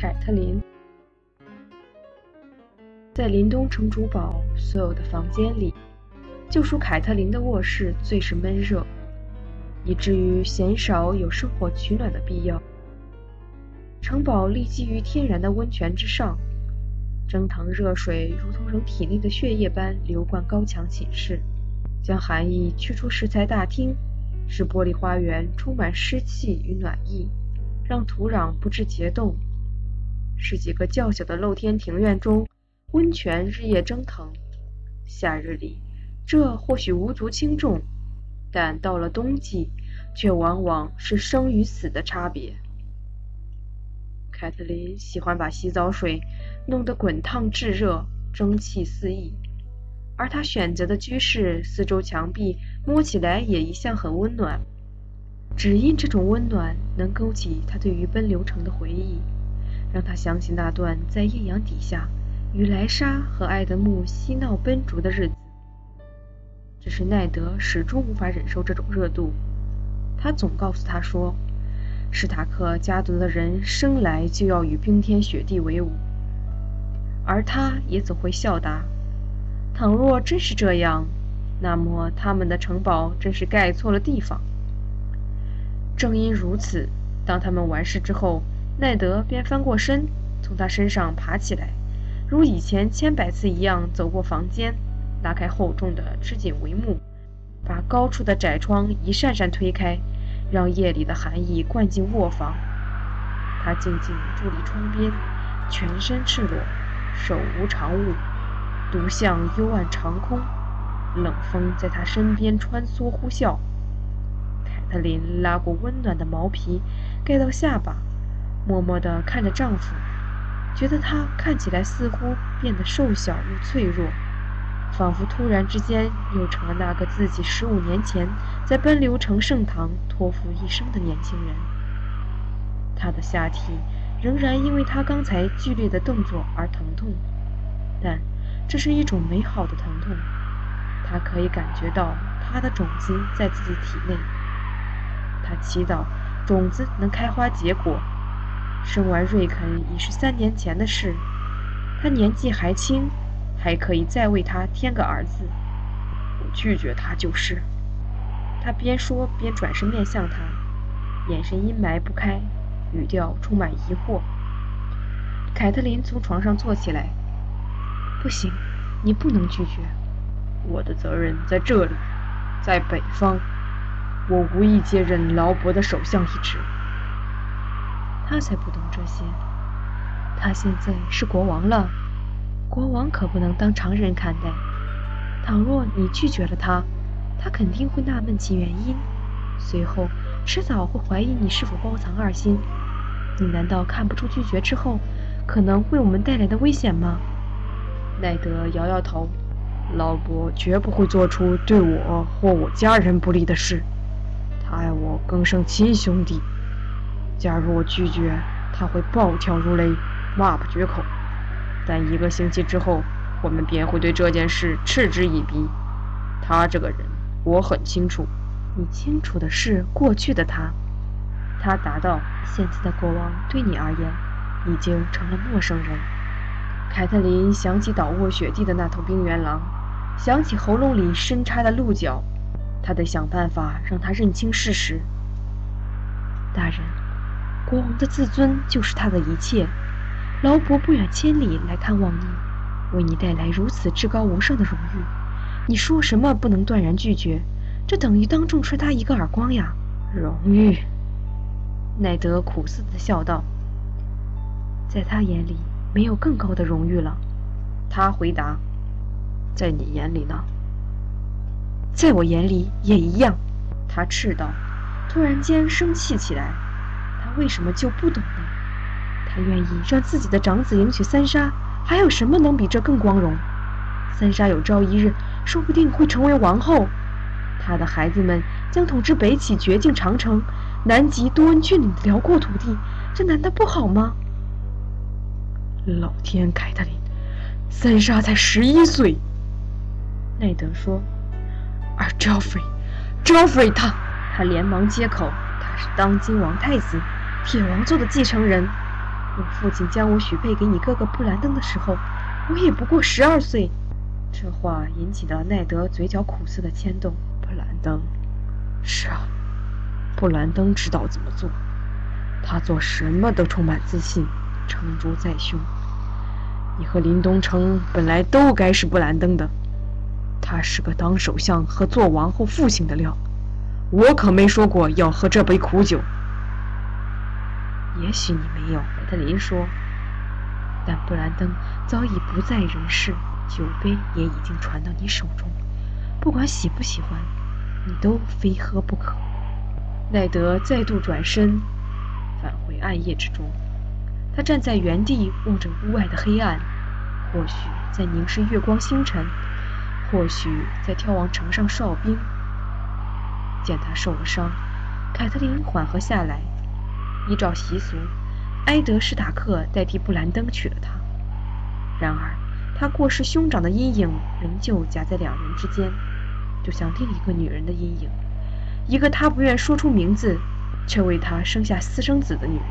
凯特琳。在林东城主堡所有的房间里，就属凯特琳的卧室最是闷热，以至于鲜少有生火取暖的必要。城堡立基于天然的温泉之上，蒸腾热水如同人体内的血液般流贯高墙寝室，将寒意驱出石材大厅，使玻璃花园充满湿气与暖意，让土壤不致结冻，是几个较小的露天庭院中。温泉日夜蒸腾，夏日里这或许无足轻重，但到了冬季，却往往是生与死的差别。凯特琳喜欢把洗澡水弄得滚烫炙热，蒸汽四溢，而她选择的居室四周墙壁摸起来也一向很温暖，只因这种温暖能勾起她对于奔流城的回忆，让他想起那段在艳阳底下。与莱莎和埃德穆嬉闹奔逐的日子，只是奈德始终无法忍受这种热度。他总告诉他说，史塔克家族的人生来就要与冰天雪地为伍，而他也总会笑答：倘若真是这样，那么他们的城堡真是盖错了地方。正因如此，当他们完事之后，奈德便翻过身，从他身上爬起来。如以前千百次一样走过房间，拉开厚重的织锦帷幕，把高处的窄窗一扇扇推开，让夜里的寒意灌进卧房。他静静伫立窗边，全身赤裸，手无长物，独向幽暗长空。冷风在他身边穿梭呼啸。凯特琳拉过温暖的毛皮盖到下巴，默默地看着丈夫。觉得他看起来似乎变得瘦小又脆弱，仿佛突然之间又成了那个自己十五年前在奔流城圣堂托付一生的年轻人。他的下体仍然因为他刚才剧烈的动作而疼痛，但这是一种美好的疼痛。他可以感觉到他的种子在自己体内。他祈祷种子能开花结果。生完瑞肯已是三年前的事，他年纪还轻，还可以再为他添个儿子。我拒绝他就是。他边说边转身面向他，眼神阴霾不开，语调充满疑惑。凯特琳从床上坐起来，不行，你不能拒绝。我的责任在这里，在北方，我无意接任劳勃的首相一职。他才不懂这些。他现在是国王了，国王可不能当常人看待。倘若你拒绝了他，他肯定会纳闷其原因，随后迟早会怀疑你是否包藏二心。你难道看不出拒绝之后可能为我们带来的危险吗？奈德摇摇头，老伯绝不会做出对我或我家人不利的事。他爱我更胜亲兄弟。假如我拒绝，他会暴跳如雷，骂不绝口。但一个星期之后，我们便会对这件事嗤之以鼻。他这个人，我很清楚。你清楚的是过去的他。他答道：“现在的国王对你而言，已经成了陌生人。”凯特琳想起倒卧雪地的那头冰原狼，想起喉咙里深插的鹿角，他得想办法让他认清事实。大人。国王的自尊就是他的一切。劳勃不远千里来看望你，为你带来如此至高无上的荣誉，你说什么不能断然拒绝？这等于当众吹他一个耳光呀！荣誉，奈德苦涩地笑道：“在他眼里，没有更高的荣誉了。”他回答：“在你眼里呢？”“在我眼里也一样。”他斥道，突然间生气起来。为什么就不懂呢？他愿意让自己的长子迎娶三莎，还有什么能比这更光荣？三莎有朝一日说不定会成为王后，他的孩子们将统治北起绝境长城，南极多恩郡岭的辽阔土地，这难道不好吗？老天，凯特琳，三莎才十一岁。奈德说，而 Joffrey，Joffrey 他，他连忙接口，他是当今王太子。铁王座的继承人，我父亲将我许配给你哥哥布兰登的时候，我也不过十二岁。这话引起了奈德嘴角苦涩的牵动。布兰登，是啊，布兰登知道怎么做，他做什么都充满自信，成竹在胸。你和林东城本来都该是布兰登的，他是个当首相和做王后父亲的料，我可没说过要喝这杯苦酒。也许你没有，凯特琳说。但布兰登早已不在人世，酒杯也已经传到你手中。不管喜不喜欢，你都非喝不可。奈德再度转身，返回暗夜之中。他站在原地，望着屋外的黑暗，或许在凝视月光星辰，或许在眺望城上哨兵。见他受了伤，凯特琳缓和下来。依照习俗，埃德史塔克代替布兰登娶了她。然而，他过世兄长的阴影仍旧夹在两人之间，就像另一个女人的阴影，一个他不愿说出名字，却为他生下私生子的女人。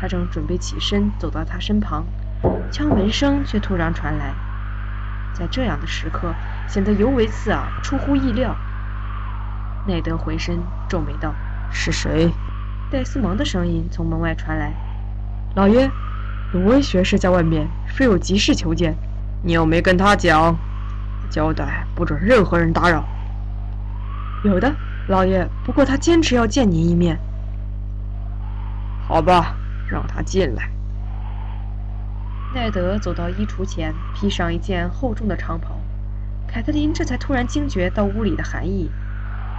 他正准备起身走到她身旁，敲门声却突然传来，在这样的时刻显得尤为刺耳，出乎意料。奈德回身皱眉道：“是谁？”戴斯蒙的声音从门外传来：“老爷，鲁威学士在外面，说有急事求见。你又没跟他讲，交代不准任何人打扰。”“有的，老爷。不过他坚持要见您一面。”“好吧，让他进来。”奈德走到衣橱前，披上一件厚重的长袍。凯特琳这才突然惊觉到屋里的寒意，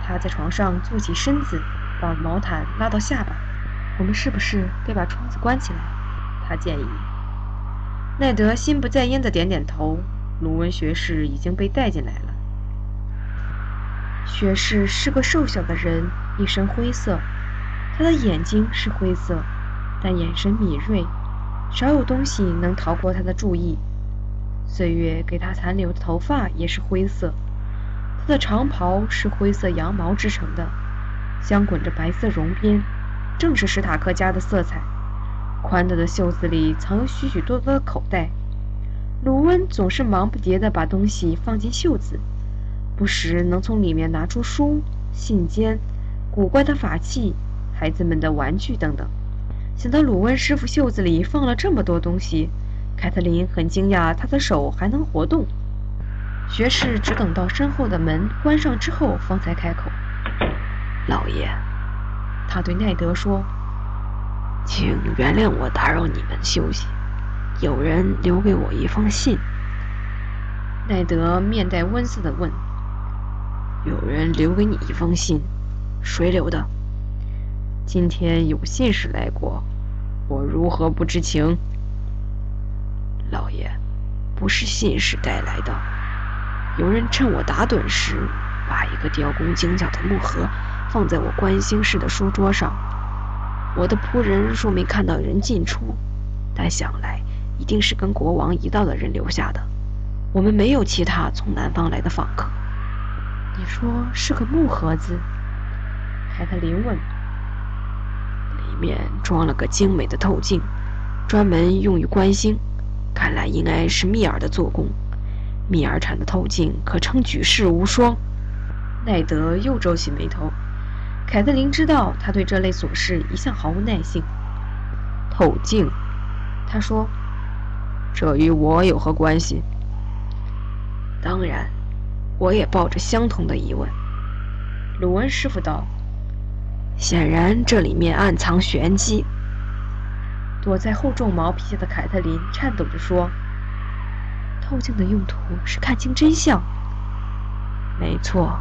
她在床上坐起身子。把毛毯拉到下巴，我们是不是该把窗子关起来？他建议。奈德心不在焉地点点头。鲁温学士已经被带进来了。学士是个瘦小的人，一身灰色，他的眼睛是灰色，但眼神敏锐，少有东西能逃过他的注意。岁月给他残留的头发也是灰色，他的长袍是灰色羊毛织成的。镶滚着白色绒边，正是史塔克家的色彩。宽大的袖子里藏有许许多多的口袋。鲁温总是忙不迭地把东西放进袖子，不时能从里面拿出书、信笺、古怪的法器、孩子们的玩具等等。想到鲁温师傅袖子里放了这么多东西，凯特琳很惊讶他的手还能活动。学士只等到身后的门关上之后，方才开口。老爷，他对奈德说：“请原谅我打扰你们休息。有人留给我一封信。”奈德面带温色的问：“有人留给你一封信？谁留的？今天有信使来过，我如何不知情？”老爷，不是信使带来的。有人趁我打盹时，把一个雕工精巧的木盒。放在我观星室的书桌上。我的仆人说没看到人进出，但想来一定是跟国王一道的人留下的。我们没有其他从南方来的访客。你说是个木盒子？凯特琳问。里面装了个精美的透镜，专门用于观星。看来应该是密尔的做工。密尔产的透镜可称举世无双。奈德又皱起眉头。凯特琳知道他对这类琐事一向毫无耐性。透镜，他说：“这与我有何关系？”当然，我也抱着相同的疑问。鲁恩师傅道：“显然这里面暗藏玄机。”躲在厚重毛皮下的凯特琳颤抖着说：“透镜的用途是看清真相。”没错。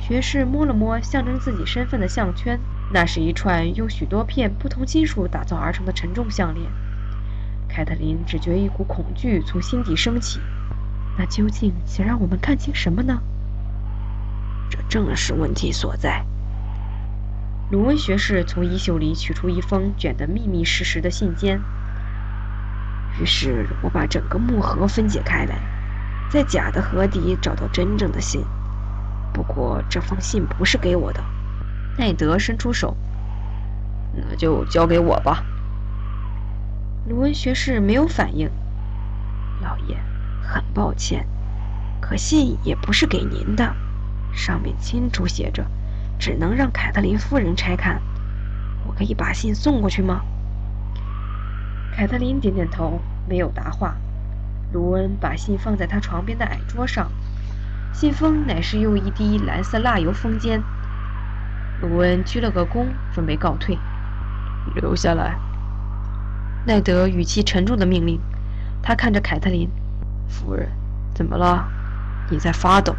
学士摸了摸象征自己身份的项圈，那是一串用许多片不同金属打造而成的沉重项链。凯特琳只觉一股恐惧从心底升起。那究竟想让我们看清什么呢？这正是问题所在。鲁恩学士从衣袖里取出一封卷得密密实实的信笺。于是我把整个木盒分解开来，在假的盒底找到真正的信。不过这封信不是给我的，奈德伸出手，那就交给我吧。卢恩学士没有反应。老爷，很抱歉，可信也不是给您的，上面清楚写着，只能让凯特琳夫人拆看。我可以把信送过去吗？凯特琳点点头，没有答话。卢恩把信放在他床边的矮桌上，信封乃是用一滴蓝色蜡油封缄。鲁恩鞠了个躬，准备告退。留下来，奈德语气沉重的命令。他看着凯特琳，夫人，怎么了？你在发抖。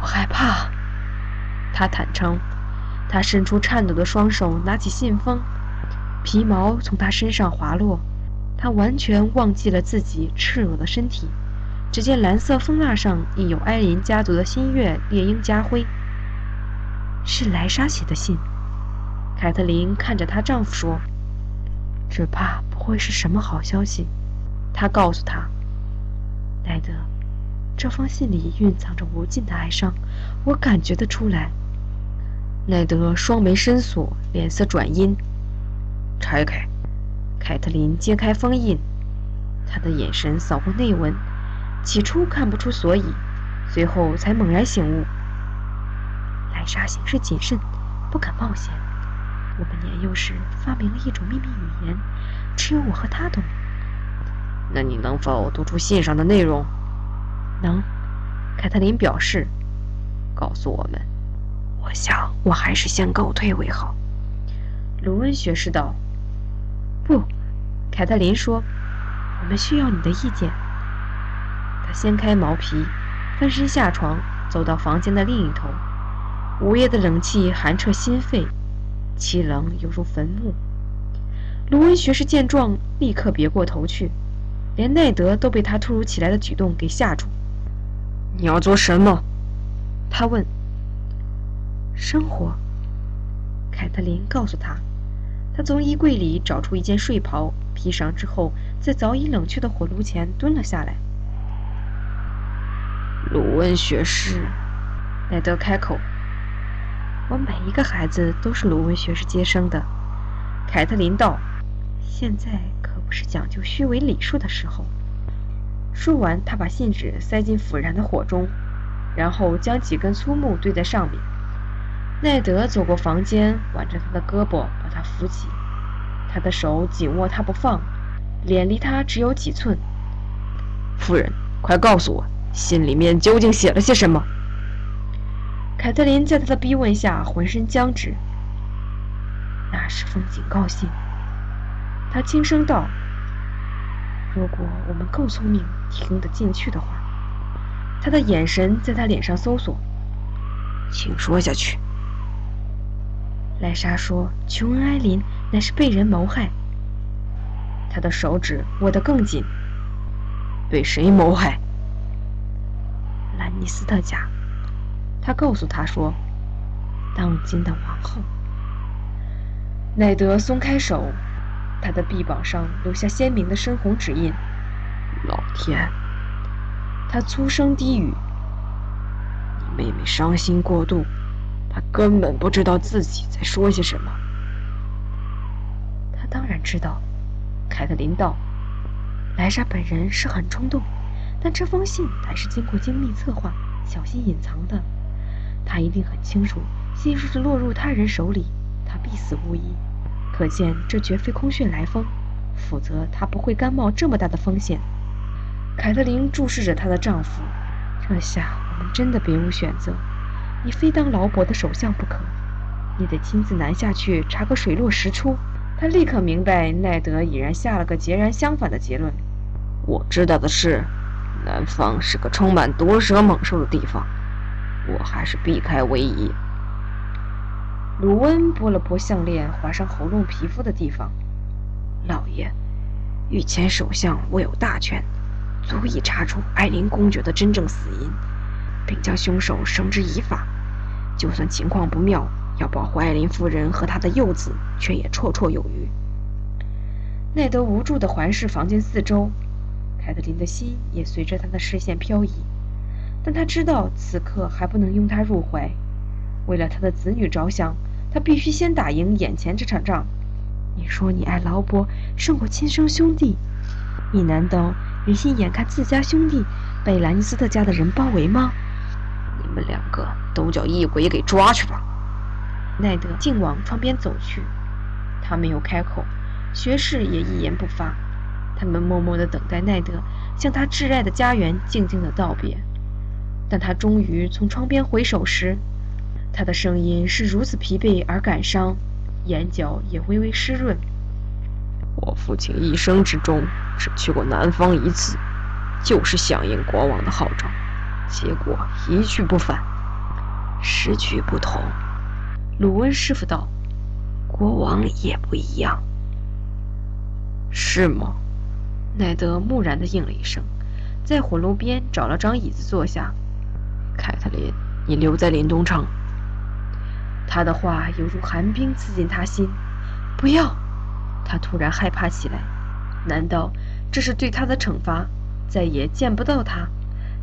我害怕。他坦诚。他伸出颤抖的双手，拿起信封，皮毛从他身上滑落。他完全忘记了自己赤裸的身体。只见蓝色封蜡上印有埃林家族的新月猎鹰家徽。是莱莎写的信。凯特琳看着她丈夫说：“只怕不会是什么好消息。”她告诉他：“奈德，这封信里蕴藏着无尽的哀伤，我感觉得出来。”奈德双眉深锁，脸色转阴。拆开。凯特琳揭开封印，她的眼神扫过内文，起初看不出所以，随后才猛然醒悟。莱莎行事谨慎，不敢冒险。我们年幼时发明了一种秘密语言，只有我和她懂。那你能否读出信上的内容？能。凯特琳表示。告诉我们。我想，我还是先告退为好。卢恩学士道。不，凯特琳说：“我们需要你的意见。”掀开毛皮，翻身下床，走到房间的另一头。午夜的冷气寒彻心肺，凄冷犹如坟墓。卢恩学士见状，立刻别过头去，连奈德都被他突如其来的举动给吓住。“你要做什么？”他问。“生活。”凯特琳告诉他。他从衣柜里找出一件睡袍，披上之后，在早已冷却的火炉前蹲了下来。鲁恩学士，奈德开口：“我每一个孩子都是鲁恩学士接生的。”凯特琳道：“现在可不是讲究虚伪礼数的时候。”说完，他把信纸塞进腐燃的火中，然后将几根粗木堆在上面。奈德走过房间，挽着他的胳膊，把他扶起。他的手紧握他不放，脸离他只有几寸。夫人，快告诉我，信里面究竟写了些什么？凯特琳在他的逼问下浑身僵直。那是封警告信。他轻声道：“如果我们够聪明，听得进去的话。”他的眼神在他脸上搜索。请说下去。莱莎说：“琼恩·埃林乃是被人谋害。”他的手指握得更紧。被谁谋害？兰尼斯特家。他告诉他说：“当今的王后。”奈德松开手，他的臂膀上留下鲜明的深红指印。老天！他粗声低语：“你妹妹伤心过度。”她根本不知道自己在说些什么。他当然知道，凯特琳道：“莱莎本人是很冲动，但这封信乃是经过精密策划、小心隐藏的。他一定很清楚，信若是落入他人手里，他必死无疑。可见这绝非空穴来风，否则他不会甘冒这么大的风险。”凯特琳注视着她的丈夫，这下我们真的别无选择。你非当劳勃的首相不可，你得亲自南下去查个水落石出。他立刻明白，奈德已然下了个截然相反的结论。我知道的是，南方是个充满毒蛇猛兽的地方，我还是避开为宜。鲁恩拨了拨项链划伤喉咙皮肤的地方。老爷，御前首相握有大权，足以查出艾琳公爵的真正死因，并将凶手绳之以法。就算情况不妙，要保护艾琳夫人和她的幼子，却也绰绰有余。奈德无助地环视房间四周，凯特琳的心也随着他的视线漂移，但他知道此刻还不能拥她入怀。为了他的子女着想，他必须先打赢眼前这场仗。你说你爱劳勃胜过亲生兄弟，你难道忍心眼看自家兄弟被兰尼斯特家的人包围吗？你们两个都叫异鬼给抓去吧！奈德竟往窗边走去，他没有开口，学士也一言不发。他们默默地等待奈德向他挚爱的家园静静的道别。当他终于从窗边回首时，他的声音是如此疲惫而感伤，眼角也微微湿润。我父亲一生之中只去过南方一次，就是响应国王的号召，结果一去不返。时局不同，鲁温师傅道：“国王也不一样，是吗？”奈德木然地应了一声，在火炉边找了张椅子坐下。凯特琳，你留在林东城。他的话犹如寒冰刺进他心。不要！他突然害怕起来。难道这是对他的惩罚？再也见不到他，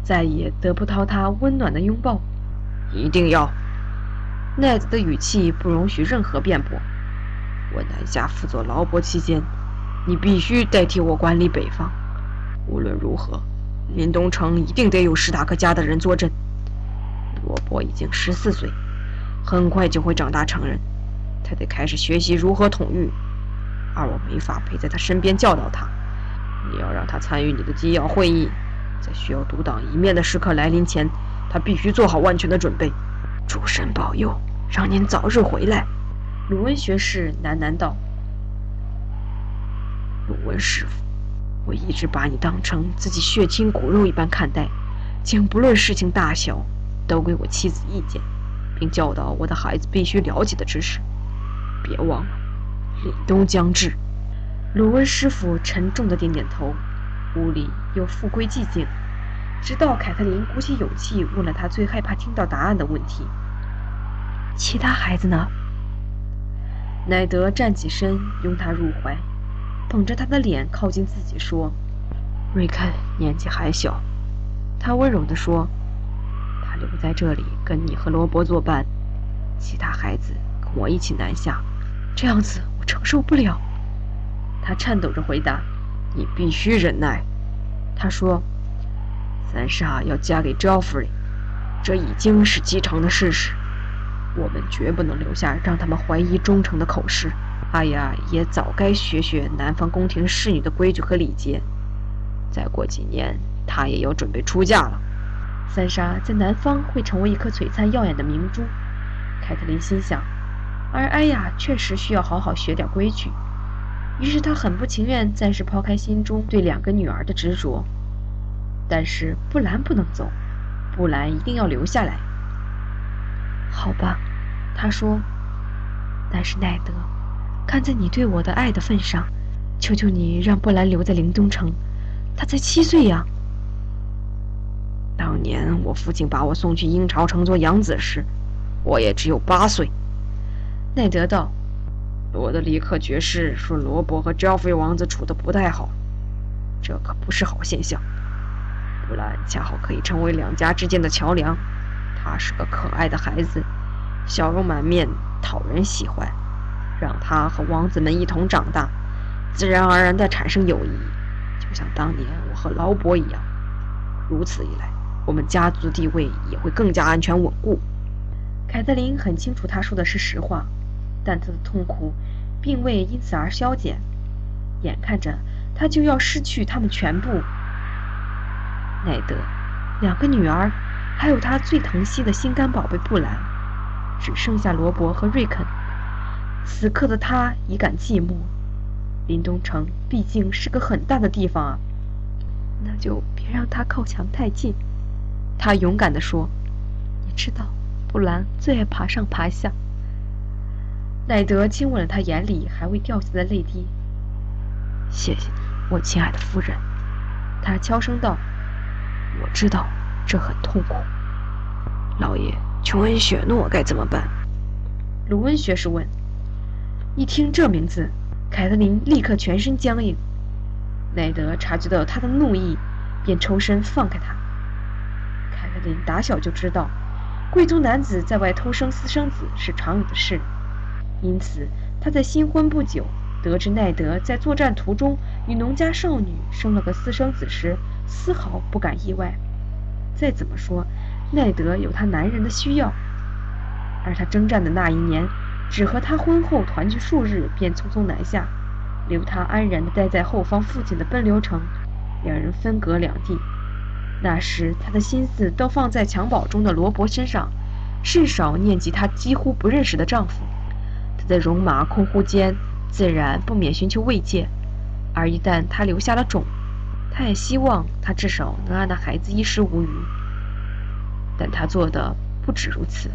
再也得不到他温暖的拥抱？一定要！奈德的语气不容许任何辩驳。我南下辅佐劳勃期间。你必须代替我管理北方。无论如何，林东城一定得有史塔克家的人坐镇。罗伯已经十四岁，很快就会长大成人，他得开始学习如何统御，而我没法陪在他身边教导他。你要让他参与你的机要会议，在需要独当一面的时刻来临前，他必须做好万全的准备。主神保佑，让您早日回来。”鲁恩学士喃喃道。鲁文师傅，我一直把你当成自己血亲骨肉一般看待，竟不论事情大小都给我妻子意见，并教导我的孩子必须了解的知识。别忘了，凛冬将至。鲁文师傅沉重的点点头，屋里又复归寂静，直到凯特琳鼓起勇气问了他最害怕听到答案的问题：“其他孩子呢？”奈德站起身，拥她入怀。捧着他的脸靠近自己说：“瑞肯年纪还小。”他温柔地说：“他留在这里跟你和罗伯作伴，其他孩子跟我一起南下。这样子我承受不了。”他颤抖着回答：“你必须忍耐。”他说：“三傻要嫁给 Geoffrey，这已经是既成的事实。我们绝不能留下让他们怀疑忠诚的口实。”阿雅也早该学学南方宫廷侍女的规矩和礼节。再过几年，她也要准备出嫁了。三莎在南方会成为一颗璀璨耀眼的明珠，凯特琳心想。而艾雅确实需要好好学点规矩。于是她很不情愿暂时抛开心中对两个女儿的执着。但是布兰不能走，布兰一定要留下来。好吧，她说。但是奈德。看在你对我的爱的份上，求求你让布兰留在林东城。他才七岁呀。当年我父亲把我送去英朝城做养子时，我也只有八岁。奈德道：“罗德里克爵士说罗伯和 Joffrey 王子处得不太好，这可不是好现象。布兰恰好可以成为两家之间的桥梁。他是个可爱的孩子，笑容满面，讨人喜欢。”让他和王子们一同长大，自然而然地产生友谊，就像当年我和劳勃一样。如此一来，我们家族地位也会更加安全稳固。凯特琳很清楚他说的是实话，但她的痛苦并未因此而消减。眼看着他就要失去他们全部——奈德、两个女儿，还有他最疼惜的心肝宝贝布兰，只剩下罗伯和瑞肯。此刻的他已感寂寞。林东城毕竟是个很大的地方啊，那就别让他靠墙太近。他勇敢地说：“你知道，布兰最爱爬上爬下。”奈德亲吻了他眼里还未掉下的泪滴。“谢谢你，我亲爱的夫人。”他悄声道。“我知道这很痛苦。”老爷，琼恩·雪诺该怎么办？”卢恩学士问。一听这名字，凯特琳立刻全身僵硬。奈德察觉到他的怒意，便抽身放开他。凯特琳打小就知道，贵族男子在外偷生私生子是常有的事，因此他在新婚不久得知奈德在作战途中与农家少女生了个私生子时，丝毫不感意外。再怎么说，奈德有他男人的需要，而他征战的那一年，只和他婚后团聚数日，便匆匆南下，留他安然地待在后方父亲的奔流城，两人分隔两地。那时，他的心思都放在襁褓中的罗伯身上，甚少念及他几乎不认识的丈夫。他在戎马空呼间，自然不免寻求慰藉。而一旦他留下了种，他也希望他至少能让那孩子衣食无虞。但他做的不止如此。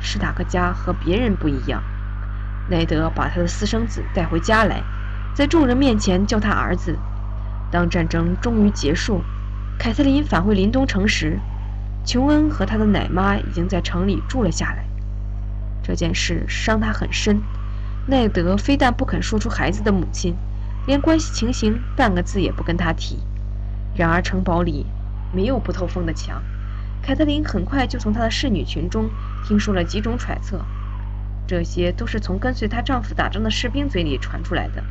史塔克家和别人不一样，奈德把他的私生子带回家来，在众人面前叫他儿子。当战争终于结束。凯瑟琳返回林东城时，琼恩和他的奶妈已经在城里住了下来。这件事伤他很深。奈德非但不肯说出孩子的母亲，连关系情形半个字也不跟他提。然而城堡里没有不透风的墙。凯特琳很快就从她的侍女群中听说了几种揣测，这些都是从跟随她丈夫打仗的士兵嘴里传出来的。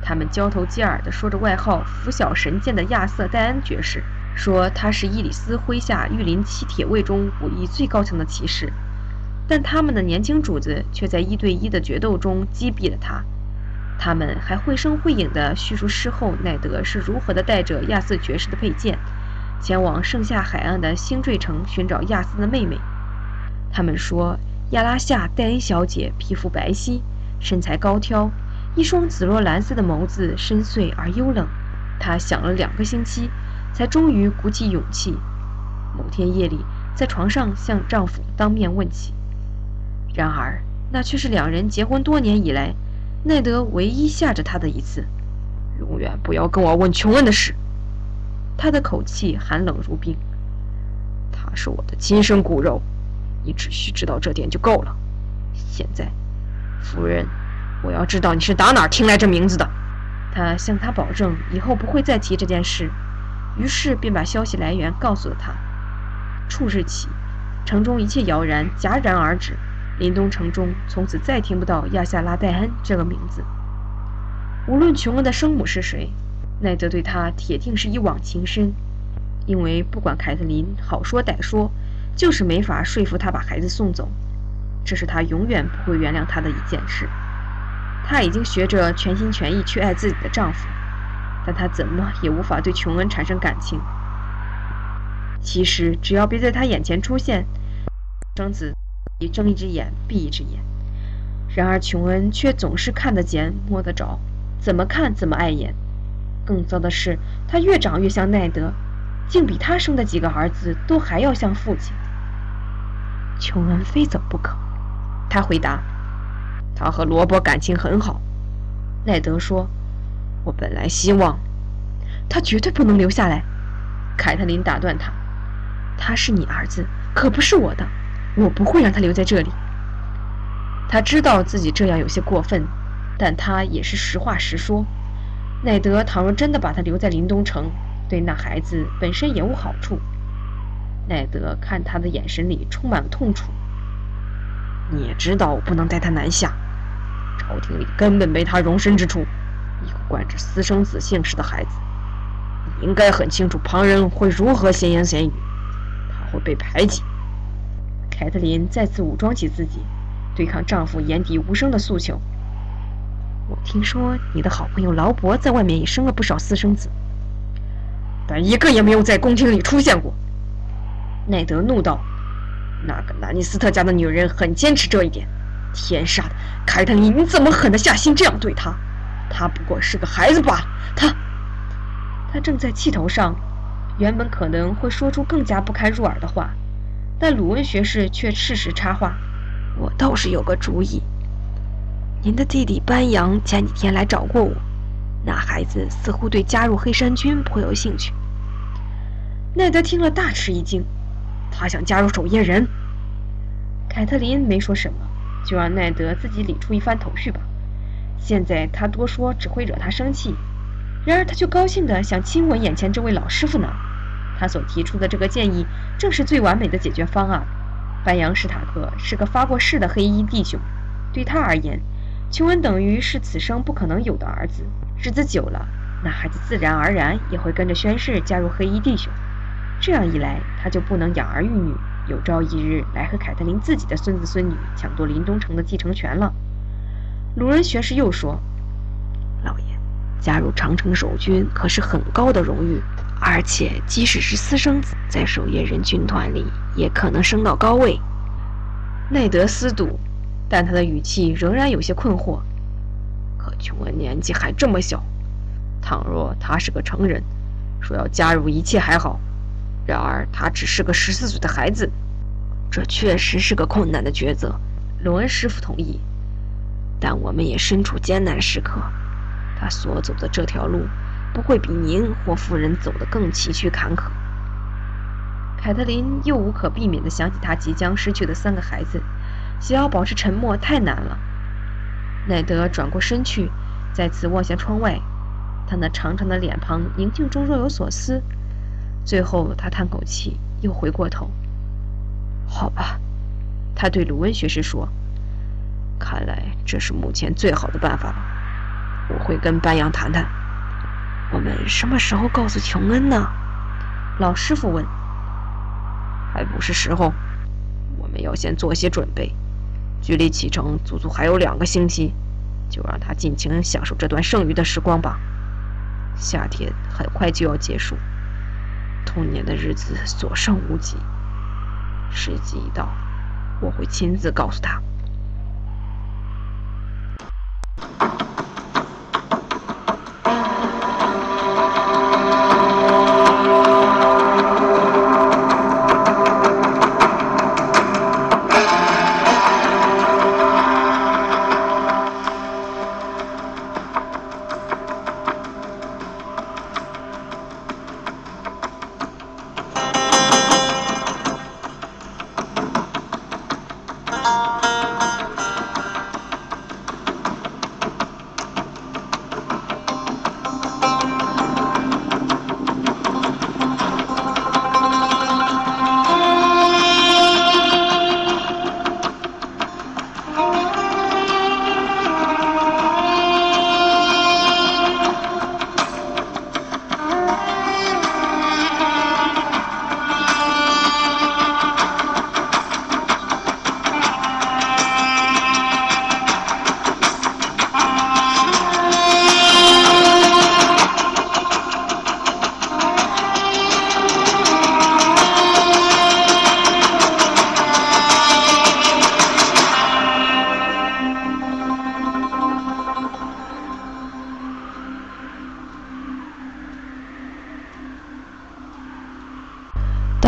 他们交头接耳地说着外号“拂晓神剑”的亚瑟·戴恩爵士，说他是伊里斯麾下御林七铁卫中武艺最高强的骑士，但他们的年轻主子却在一对一的决斗中击毙了他。他们还绘声绘影地叙述事后奈德是如何的带着亚瑟爵士的佩剑，前往盛夏海岸的星坠城寻找亚瑟的妹妹。他们说亚拉夏·戴恩小姐皮肤白皙，身材高挑。一双紫罗兰色的眸子深邃而幽冷，她想了两个星期，才终于鼓起勇气，某天夜里在床上向丈夫当面问起。然而，那却是两人结婚多年以来，奈德唯一吓着她的一次。永远不要跟我问琼恩的事。他的口气寒冷如冰。他是我的亲生骨肉，你只需知道这点就够了。现在，夫人。我要知道你是打哪儿听来这名字的。他向他保证以后不会再提这件事，于是便把消息来源告诉了他。处日起，城中一切谣言戛然而止，林东城中从此再听不到亚夏拉戴恩这个名字。无论琼恩的生母是谁，奈德对他铁定是一往情深，因为不管凯特琳好说歹说，就是没法说服他把孩子送走，这是他永远不会原谅他的一件事。她已经学着全心全意去爱自己的丈夫，但她怎么也无法对琼恩产生感情。其实，只要别在她眼前出现，生子一睁一只眼闭一只眼。然而，琼恩却总是看得见、摸得着，怎么看怎么碍眼。更糟的是，他越长越像奈德，竟比他生的几个儿子都还要像父亲。琼恩非走不可，他回答。他和罗伯感情很好，奈德说：“我本来希望他绝对不能留下来。”凯特琳打断他：“他是你儿子，可不是我的，我不会让他留在这里。”他知道自己这样有些过分，但他也是实话实说。奈德倘若真的把他留在林东城，对那孩子本身也无好处。奈德看他的眼神里充满了痛楚。你也知道，我不能带他南下。朝廷里根本没他容身之处，一个惯着私生子姓氏的孩子，你应该很清楚旁人会如何闲言闲语，他会被排挤。凯特琳再次武装起自己，对抗丈夫眼底无声的诉求。我听说你的好朋友劳勃在外面也生了不少私生子，但一个也没有在宫廷里出现过。奈德怒道：“那个兰尼斯特家的女人很坚持这一点。”天杀的，凯特琳，你怎么狠得下心这样对他？他不过是个孩子罢了。他，他正在气头上，原本可能会说出更加不堪入耳的话，但鲁恩学士却适时插话：“我倒是有个主意。您的弟弟班扬前几天来找过我，那孩子似乎对加入黑山军颇有兴趣。”奈德听了大吃一惊，他想加入守夜人。凯特琳没说什么。就让奈德自己理出一番头绪吧。现在他多说只会惹他生气。然而他却高兴地想亲吻眼前这位老师傅呢。他所提出的这个建议正是最完美的解决方案。白杨史塔克是个发过誓的黑衣弟兄，对他而言，琼恩等于是此生不可能有的儿子，日子久了，那孩子自然而然也会跟着宣誓加入黑衣弟兄。这样一来，他就不能养儿育女，有朝一日来和凯特琳自己的孙子孙女抢夺林东城的继承权了。鲁恩学士又说：“老爷，加入长城守军可是很高的荣誉，而且即使是私生子，在守夜人军团里也可能升到高位。”内德思赌，但他的语气仍然有些困惑。可琼恩年纪还这么小，倘若他是个成人，说要加入一切还好。然而他只是个十四岁的孩子，这确实是个困难的抉择。罗恩师傅同意，但我们也身处艰难时刻。他所走的这条路，不会比您或夫人走得更崎岖坎坷。凯特琳又无可避免地想起他即将失去的三个孩子，想要保持沉默太难了。奈德转过身去，再次望向窗外，他那长长的脸庞宁静中若有所思。最后，他叹口气，又回过头。好吧，他对鲁恩学士说：“看来这是目前最好的办法了。我会跟班扬谈谈。我们什么时候告诉琼恩呢？”老师傅问。“还不是时候。我们要先做些准备。距离启程足足还有两个星期，就让他尽情享受这段剩余的时光吧。夏天很快就要结束。”童年的日子所剩无几，时机一到，我会亲自告诉他。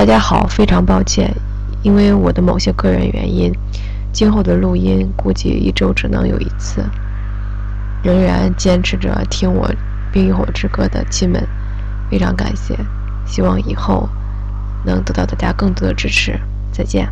大家好，非常抱歉，因为我的某些个人原因，今后的录音估计一周只能有一次。仍然坚持着听我《冰与火之歌》的亲们，非常感谢，希望以后能得到大家更多的支持。再见。